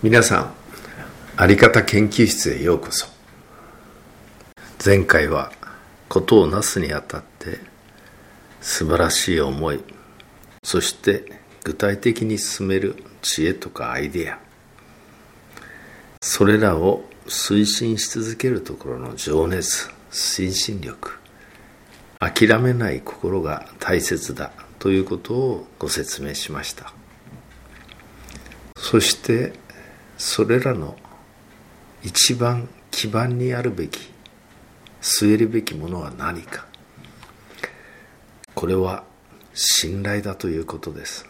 皆さんあり方研究室へようこそ。前回はことをなすにあたって素晴らしい思いそして具体的に進める知恵とかアイデアそれらを推進し続けるところの情熱推進力諦めない心が大切だということをご説明しました。そしてそれらの一番基盤にあるべき据えるべきものは何か。これは信頼だということです。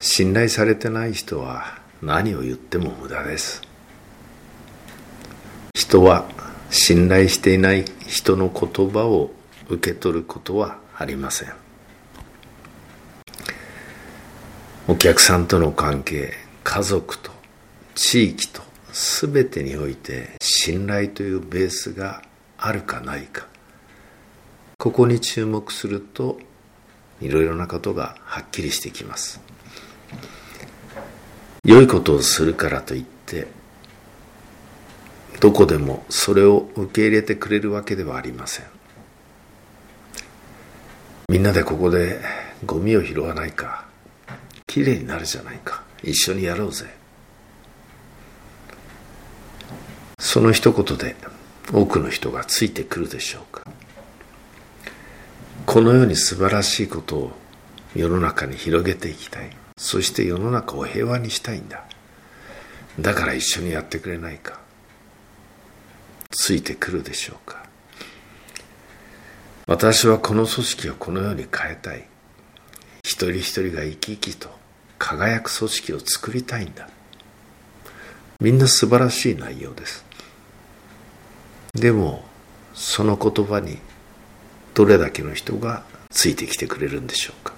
信頼されてない人は何を言っても無駄です。人は信頼していない人の言葉を受け取ることはありません。お客さんとの関係家族と地域と全てにおいて信頼というベースがあるかないか。ここに注目するといろいろなことがはっきりしてきます。良いことをするからといってどこでもそれを受け入れてくれるわけではありません。みんなでここでゴミを拾わないかきれいになるじゃないか。一緒にやろうぜ。その一言で多くの人がついてくるでしょうか。このように素晴らしいことを世の中に広げていきたい。そして世の中を平和にしたいんだ。だから一緒にやってくれないか。ついてくるでしょうか。私はこの組織をこのように変えたい。一人一人が生き生きと輝く組織を作りたいんだ。みんな素晴らしい内容です。でもその言葉にどれだけの人がついてきてくれるんでしょうか。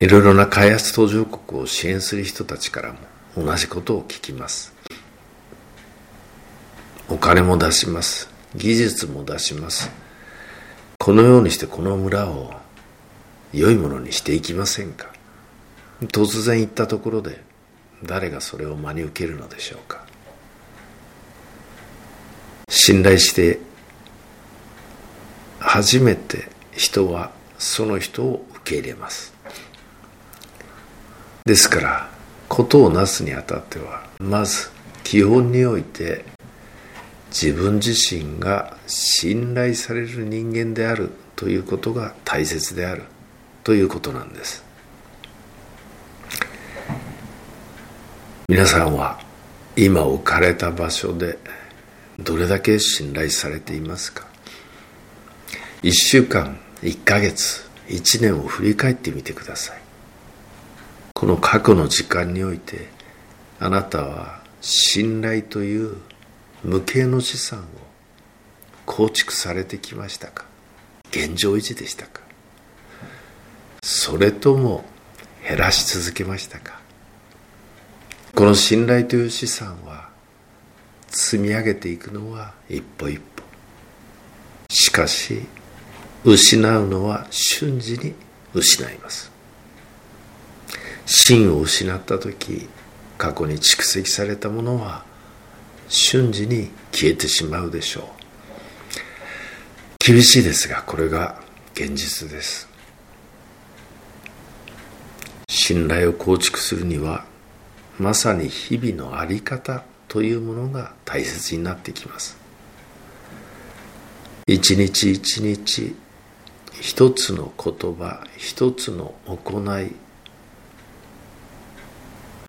いろいろな開発途上国を支援する人たちからも同じことを聞きます。お金も出します。技術も出します。このようにしてこの村を良いものにしていきませんか？突然言ったところで誰がそれを真に受けるのでしょうか？信頼して初めて人はその人を受け入れます。ですから事をなすにあたってはまず基本において自分自身が信頼される人間であるということが大切である。ということなんです。皆さんは今置かれた場所でどれだけ信頼されていますか？1週間1ヶ月1年を振り返ってみてください。この過去の時間においてあなたは信頼という無形の資産を構築されてきましたか？現状維持でしたか？それとも減らし続けましたか？この信頼という資産は積み上げていくのは一歩一歩。しかし失うのは瞬時に失います。真を失った時過去に蓄積されたものは瞬時に消えてしまうでしょう。厳しいですがこれが現実です。信頼を構築するにはまさに日々の在り方というものが大切になってきます。一日一日一つの言葉一つの行い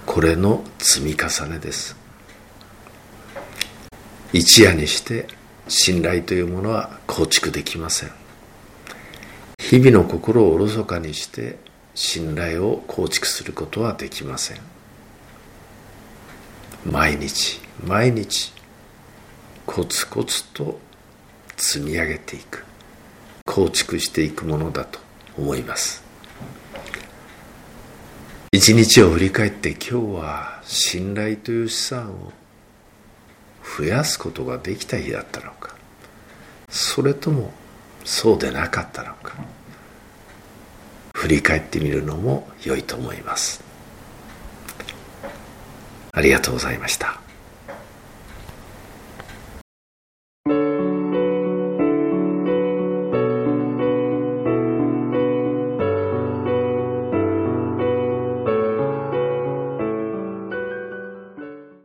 これの積み重ねです。一夜にして信頼というものは構築できません。日々の心をおろそかにして信頼を構築することはできません。毎日毎日コツコツと積み上げていく。構築していくものだと思います。一日を振り返って今日は信頼という資産を増やすことができた日だったのか。それともそうでなかったのか。振り返ってみるのも良いと思います。ありがとうございました。